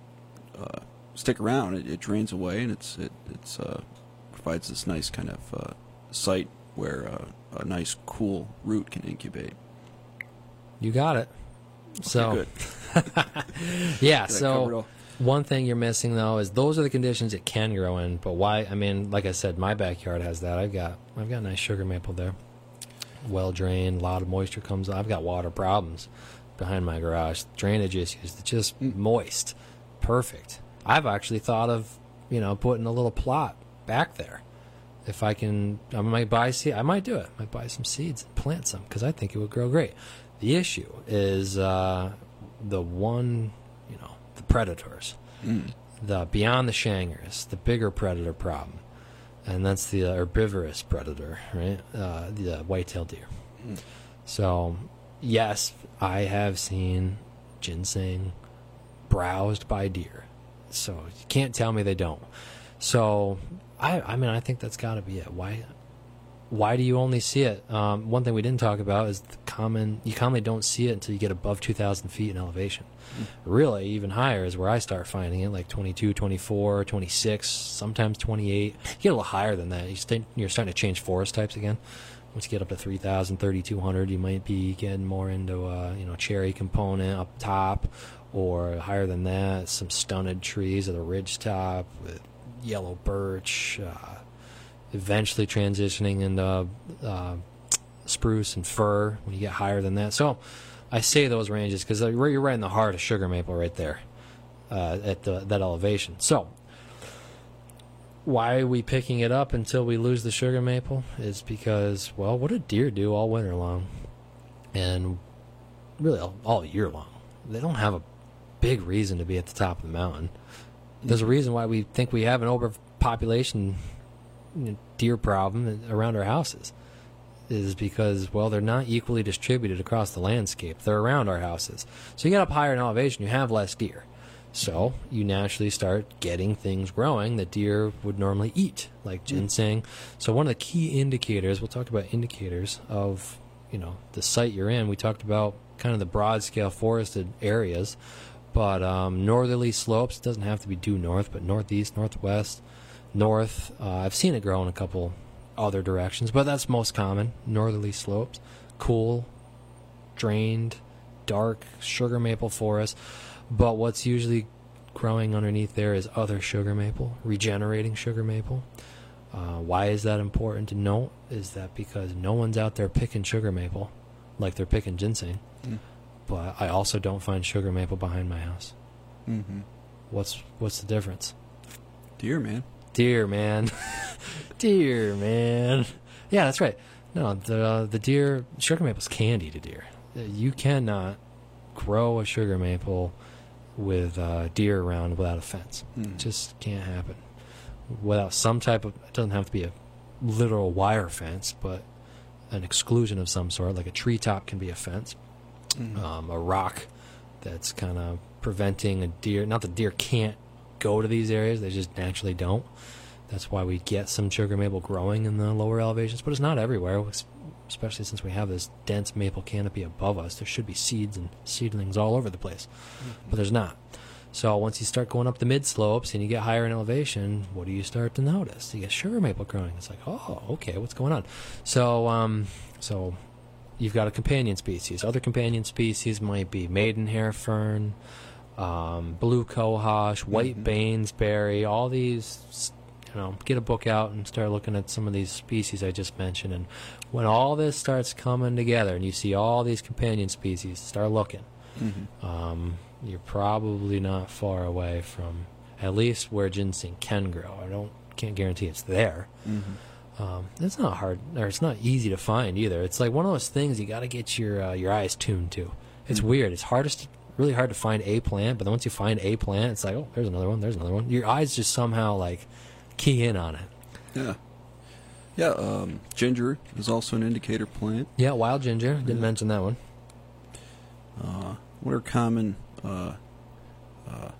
C: uh, stick around. It, it drains away, and it's it it's uh, provides this nice kind of uh, site where uh, a nice, cool root can incubate.
B: You got it. So
C: good. (laughs)
B: yeah, so
C: cover it all?
B: one thing you're missing though is those are the conditions it can grow in. But why? I mean, like I said, my backyard has that. I've got I've got nice sugar maple there, well drained, a lot of moisture comes. I've got water problems behind my garage, drainage issues. It's just
C: Mm.
B: moist, perfect. I've actually thought of you know putting a little plot back there If I can, I might buy seed. I might do it. I might buy some seeds and plant some because I think it would grow great. The issue is uh, the one, you know, the predators, the beyond the shangers, the bigger predator problem, and that's the uh, herbivorous predator, right? Uh, the uh, white-tailed deer. So, yes, I have seen ginseng browsed by deer. So you can't tell me they don't. So I, I mean, I think that's got to be it. Why, why do you only see it? Um, one thing we didn't talk about is the common. You commonly don't see it until you get above 2,000 feet in elevation. Really, even higher is where I start finding it, like 22, 24, 26, sometimes 28. You get a little higher than that. You st- you're starting to change forest types again. Once you get up to 3,000, 3,200, you might be getting more into, uh, you know, cherry component up top, or higher than that, some stunted trees at the ridge top with yellow birch, uh, eventually transitioning into uh, spruce and fir when you get higher than that. So I say those ranges because you're right in the heart of sugar maple right there uh, at the, that elevation. So why are we picking it up until we lose the sugar maple? Is because, well, what do deer do all winter long? And really all, all year long. They don't have a big reason to be at the top of the mountain. There's a reason why we think we have an overpopulation you know, deer problem around our houses. Is because, well, they're not equally distributed across the landscape. They're around our houses. So you get up higher in elevation, you have less deer. So you naturally start getting things growing that deer would normally eat, like ginseng. So one of the key indicators, we'll talk about indicators of, you know, the site you're in. We talked about kind of the broad scale forested areas, but um, northerly slopes doesn't have to be due north, but northeast, northwest, north. Uh, I've seen it grow in a couple other directions, but that's most common. Northerly slopes, cool, drained, dark sugar maple forest. But what's usually growing underneath there is other sugar maple, regenerating sugar maple. Uh, why is that important to note? Is that because no one's out there picking sugar maple like they're picking ginseng. But I also don't find sugar maple behind my house.
C: Mm-hmm.
B: What's what's the difference?
C: Deer, man.
B: Deer, man. (laughs) deer, man. Yeah, that's right. No, the uh, the deer sugar maple's candy to deer. You cannot grow a sugar maple with uh, deer around without a fence.
C: Mm.
B: It just can't happen. Without some type of it doesn't have to be a literal wire fence, but an exclusion of some sort, like a treetop can be a fence.
C: Mm.
B: Um, a rock that's kind of preventing a deer. Not that deer can't go to these areas; they just naturally don't. That's why we get some sugar maple growing in the lower elevations, but it's not everywhere. Especially since we have this dense maple canopy above us, there should be seeds and seedlings all over the place, but there's not. So once you start going up the mid slopes and you get higher in elevation, what do you start to notice? You get sugar maple growing. It's like, oh, okay, what's going on? So, um, so you've got a companion species. Other companion species might be maidenhair fern, um, blue cohosh, white baneberry. All these, you know, get a book out and start looking at some of these species I just mentioned. And when all this starts coming together, and you see all these companion species, start looking.
C: Mm-hmm.
B: Um, you're probably not far away from at least where ginseng can grow. I don't can't guarantee it's there.
C: Mm-hmm.
B: Um, it's not hard, or it's not easy to find either. It's like one of those things you got to get your uh, your eyes tuned to. It's weird. It's hardest, really hard to find a plant, but then once you find a plant, it's like, oh, there's another one. There's another one. Your eyes just somehow like key in on it.
C: Yeah. Yeah, um, ginger is also an indicator plant.
B: Yeah, wild ginger. Didn't
C: Yeah.
B: mention that one.
C: Uh, what are common uh, uh,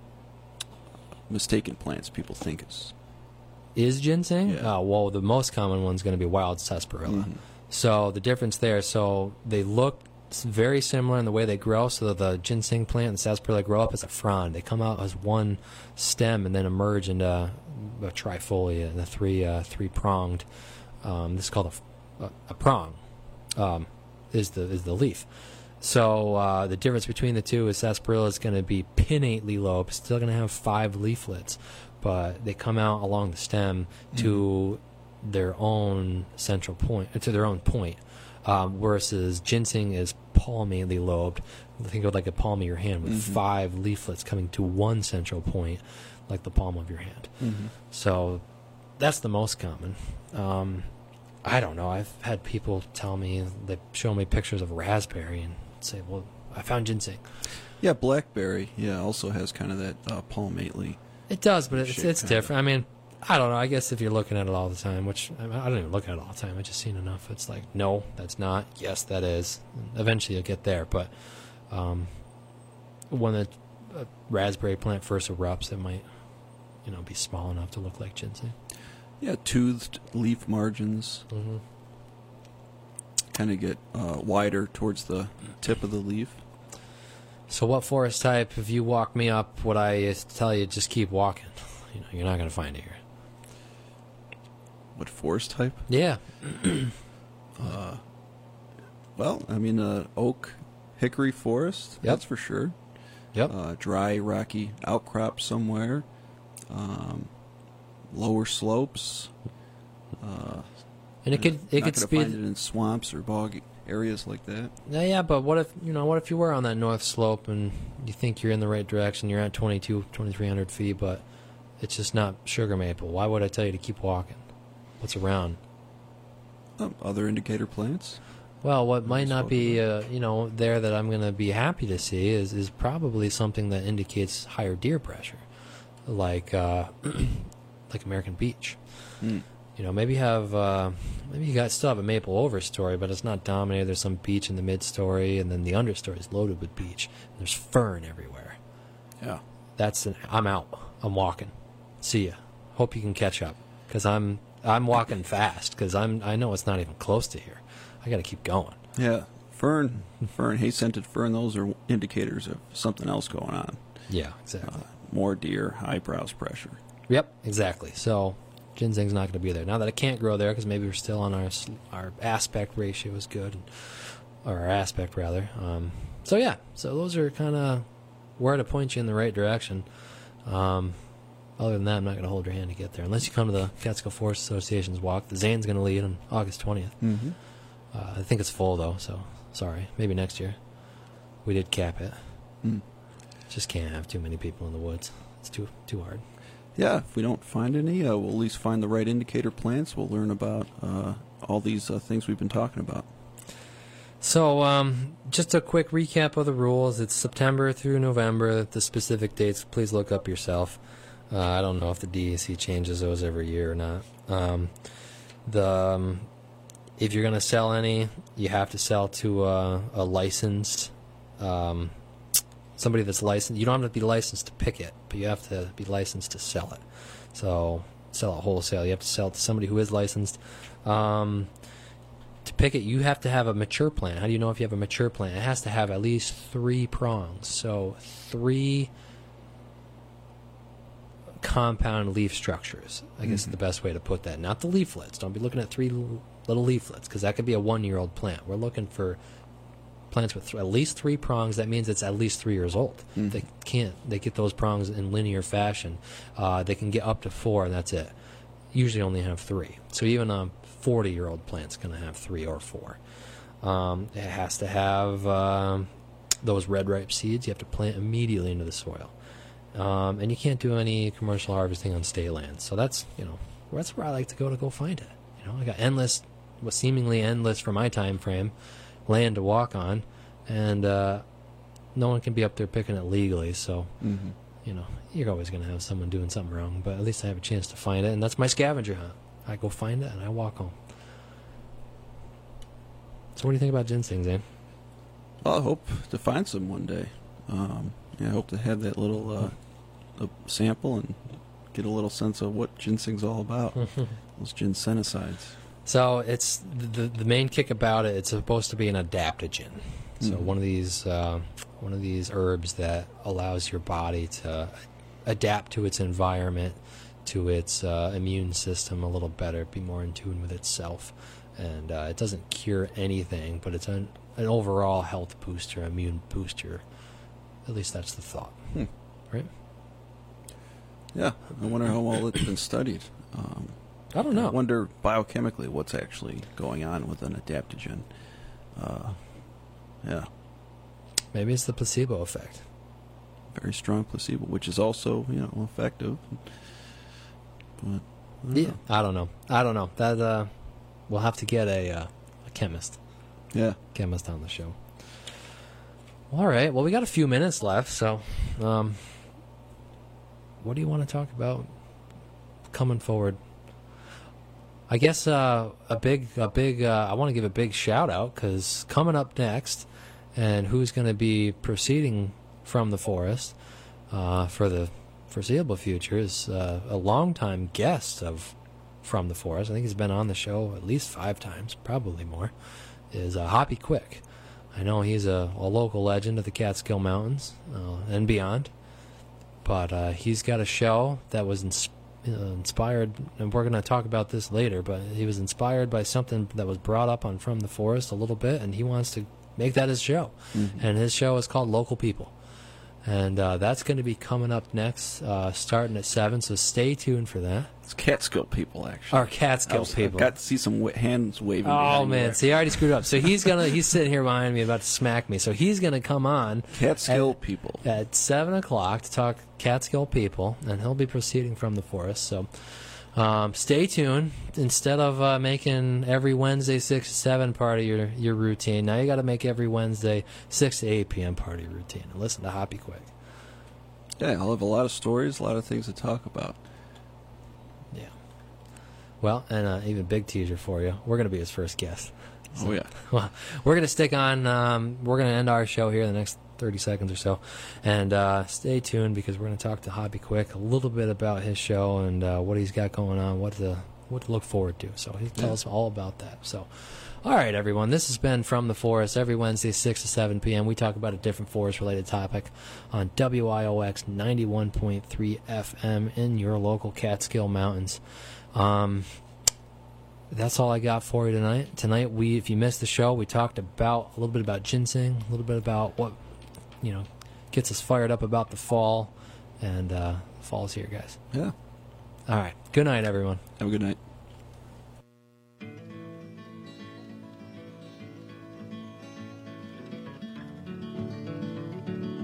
C: mistaken plants people think is?
B: Is ginseng?
C: Yeah.
B: Oh, well, the most common one's going to be wild sarsaparilla.
C: Mhm.
B: So the difference there, so they look s- very similar in the way they grow. So the ginseng plant and sarsaparilla grow up as a frond. They come out as one stem and then emerge into a trifolia, and the three uh, three pronged. Um, this is called a prong. Um, is the is the leaf. So uh, the difference between the two is sarsaparilla is going to be pinnately lobed, still going to have five leaflets, but they come out along the stem to their own central point, to their own point. Um, versus ginseng is palmately lobed. Think of like a palm of your hand with
C: Mhm.
B: five leaflets coming to one central point, like the palm of your hand.
C: Mm-hmm.
B: So that's the most common. Um, I don't know. I've had people tell me they show me pictures of raspberry and say, "Well, I found ginseng."
C: Yeah, blackberry. Yeah, also has kind of that uh, palmately.
B: It does, but it's it's different. I mean, I don't know. I guess if you're looking at it all the time, which I, don't even look at it all the time. I just seen enough. It's like, no, that's not. Yes, that is. Eventually, you'll get there. But um, when the a raspberry plant first erupts, it might, you know, be small enough to look like ginseng.
C: Yeah, toothed leaf margins
B: hmm
C: kind of get uh, wider towards the tip of the leaf.
B: So, what forest type? If you walk me up, what I tell you, just keep walking. You know, you're not going to find it here.
C: What forest type?
B: Yeah. (clears throat)
C: Well, I mean, uh, oak, hickory forest.
B: Yep.
C: That's for sure.
B: Yep.
C: Uh, dry, rocky outcrop somewhere. Um, lower slopes. Uh,
B: and it could it could
C: find it in swamps or bog areas like that.
B: Yeah, yeah, but what if you know? What if you were on that north slope and you think you're in the right direction? You're at 22, 2300 feet, but it's just not sugar maple. Why would I tell you to keep walking? What's around?
C: Um, other indicator plants.
B: Well, what might not be uh, you know there that I'm going to be happy to see is is probably something that indicates higher deer pressure, like uh, (clears throat) like American beech.
C: Hmm.
B: You know, maybe have uh, maybe you guys still have a maple overstory, but it's not dominated. There's some beech in the midstory, and then the understory is loaded with beech. There's fern everywhere.
C: Yeah.
B: That's an, I'm out. I'm walking. See ya. Hope you can catch up, because I'm I'm walking fast, because I'm I know it's not even close to here. I got to keep going.
C: Yeah. Fern, fern, hay scented fern, those are indicators of something else going on.
B: Yeah, exactly.
C: Uh, more deer, high browse pressure.
B: Yep, exactly. So ginseng's not going to be there. Now that it can't grow there because maybe we're still on our our aspect ratio is good, or our aspect rather. Um, so yeah, so those are kind of where to point you in the right direction. Um, other than that, I'm not going to hold your hand to get there unless you come to the Catskill Forest Association's walk. The Zane's going to lead on August 20th.
C: Mm-hmm.
B: Uh, I think it's full though, so sorry. Maybe next year. We did cap it.
C: Mm.
B: Just can't have too many people in the woods. It's too too hard.
C: Yeah, if we don't find any, uh, we'll at least find the right indicator plants. We'll learn about uh, all these uh, things we've been talking about.
B: So, um, just a quick recap of the rules. It's September through November. The specific dates, please look up yourself. Uh, I don't know if the DEC changes those every year or not. Um, the um, if you're going to sell any, you have to sell to a, a licensed um, somebody that's licensed. You don't have to be licensed to pick it, but you have to be licensed to sell it. So, sell it wholesale. You have to sell it to somebody who is licensed. Um, to pick it, you have to have a mature plant. How do you know if you have a mature plant? It has to have at least three prongs. So three compound leaf structures. I guess is the best way to put that. Not the leaflets. Don't be looking at three little leaflets because that could be a one-year-old plant. We're looking for plants with th- at least three prongs. That means it's at least three years old. They can't. They get those prongs in linear fashion. Uh, they can get up to four, and that's it. Usually only have three. So even a 40-year-old plant's going to have three or four. Um, it has to have um, those red ripe seeds. You have to plant immediately into the soil, um, and you can't do any commercial harvesting on state land. So that's you know that's where I like to go to go find it. You know, I got endless, well, seemingly endless for my time frame, land to walk on, and uh, no one can be up there picking it legally. So
C: Mm-hmm.
B: you know, you're always going to have someone doing something wrong, but at least I have a chance to find it, and that's my scavenger hunt. I go find it and I walk home. So, what do you think about ginseng, Zane?
C: Well, I hope to find some one day. Um, yeah, I hope to have that little uh, a sample and get a little sense of what ginseng's all about. (laughs) Those ginsenicides.
B: So it's the the main kick about it. It's supposed to be an adaptogen. So
C: Mhm.
B: one of these uh, one of these herbs that allows your body to adapt to its environment, to its uh, immune system a little better, be more in tune with itself, and uh, it doesn't cure anything, but it's an an overall health booster, immune booster. At least that's the thought,
C: Hmm.
B: right?
C: Yeah, I wonder how well it's been studied. Um,
B: I don't know.
C: I wonder biochemically what's actually going on with an adaptogen. Uh, yeah,
B: Maybe it's the placebo effect.
C: very strong placebo, which is also you know effective. But
B: Yeah, I don't know. I don't know. That uh, we'll have to get a, uh, a chemist,
C: Yeah.
B: chemist on the show. All right. Well, we got a few minutes left, so um, what do you want to talk about coming forward? I guess uh, a big, a big. Uh, I want to give a big shout out because coming up next, and who's going to be proceeding from the forest uh, for the foreseeable future is uh, a longtime guest of from the forest. I think he's been on the show at least five times, probably more. Is uh, Hoppy Quick. I know he's a, a local legend of the Catskill Mountains uh, and beyond, but uh, he's got a show that was ins- uh, inspired, and we're going to talk about this later. But he was inspired by something that was brought up on From the Forest a little bit, and he wants to make that his show. And his show is called Local People and uh, that's going to be coming up next, uh, starting at seven. So stay tuned for that.
C: It's Catskill people, actually.
B: Our
C: I
B: Catskill
C: was- I
B: people.
C: got to see some hands waving.
B: Oh man,
C: there.
B: see, I already screwed up. So he's gonna he's sitting here behind me about to smack me. So he's gonna come on
C: Catskill
B: at-
C: people.
B: at seven o'clock to talk Catskill people, and he'll be proceeding from the forest. So um, stay tuned. Instead of uh, making every Wednesday six to seven part of your your routine, now you got to make every Wednesday six to eight p.m. part of your routine. And listen to Hoppy Quick.
C: Yeah, I'll have a lot of stories, a lot of things to talk about.
B: Yeah. Well, and uh, even big teaser for you. We're going to be his first guest.
C: Oh yeah. (laughs)
B: Well, we're going to stick on. Um, we're going to end our show here in the next 30 seconds or so. And uh, stay tuned because we're going to talk to Hoppy Quick a little bit about his show and uh, what he's got going on, what to, what to look forward to. So he'll tell
C: Yeah.
B: us all about that. So. All right, everyone. This has been From the Forest. Every Wednesday, 6 to 7 p.m., we talk about a different forest related topic on WIOX 91.3 FM in your local Catskill Mountains. Um, that's all I got for you tonight. Tonight, we, if you missed the show, we talked about a little bit about ginseng, a little bit about what, you know, gets us fired up about the fall, and uh, fall's here, guys.
C: Yeah.
B: All right. Good night, everyone.
C: Have a good night.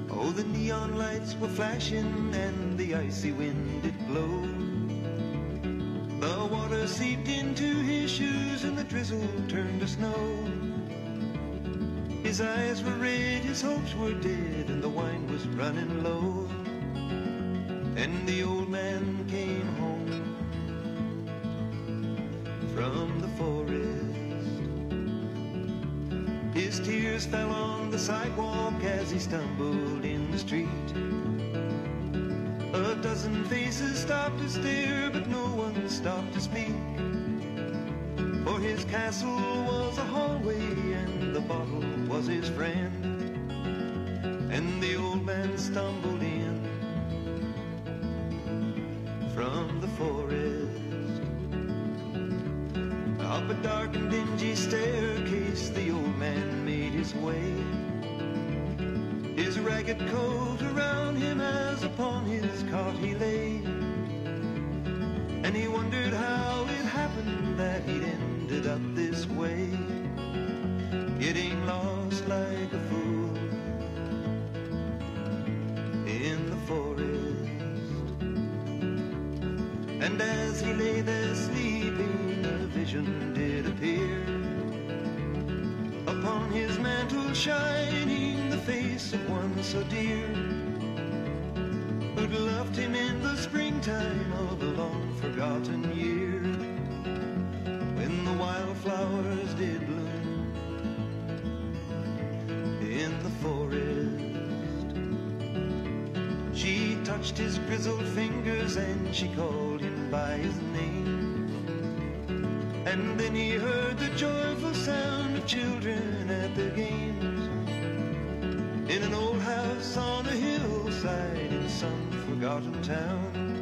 D: Oh, the neon lights were flashing and the icy wind did blow. The water seeped into his shoes and the drizzle turned to snow. His eyes were red, his hopes were dead, and the wine was running low. And the old man came home from the forest. His tears fell on the sidewalk as he stumbled in the street. A dozen faces stopped to stare, but no one stopped to speak. For his castle was a hallway, and the bottle was his friend. And the old man stumbled in from the forest. Up a dark and dingy staircase, the old man made his way. His ragged coat around him as upon his cot he lay. And he wondered how it happened that he'd ended up this way. Getting did appear. Upon his mantle shining the face of one so dear, who'd loved him in the springtime of a long forgotten year, when the wildflowers did bloom in the forest. She touched his grizzled fingers and she called him by his name. And then he heard the joyful sound of children at their games. In an old house on a hillside in some forgotten town.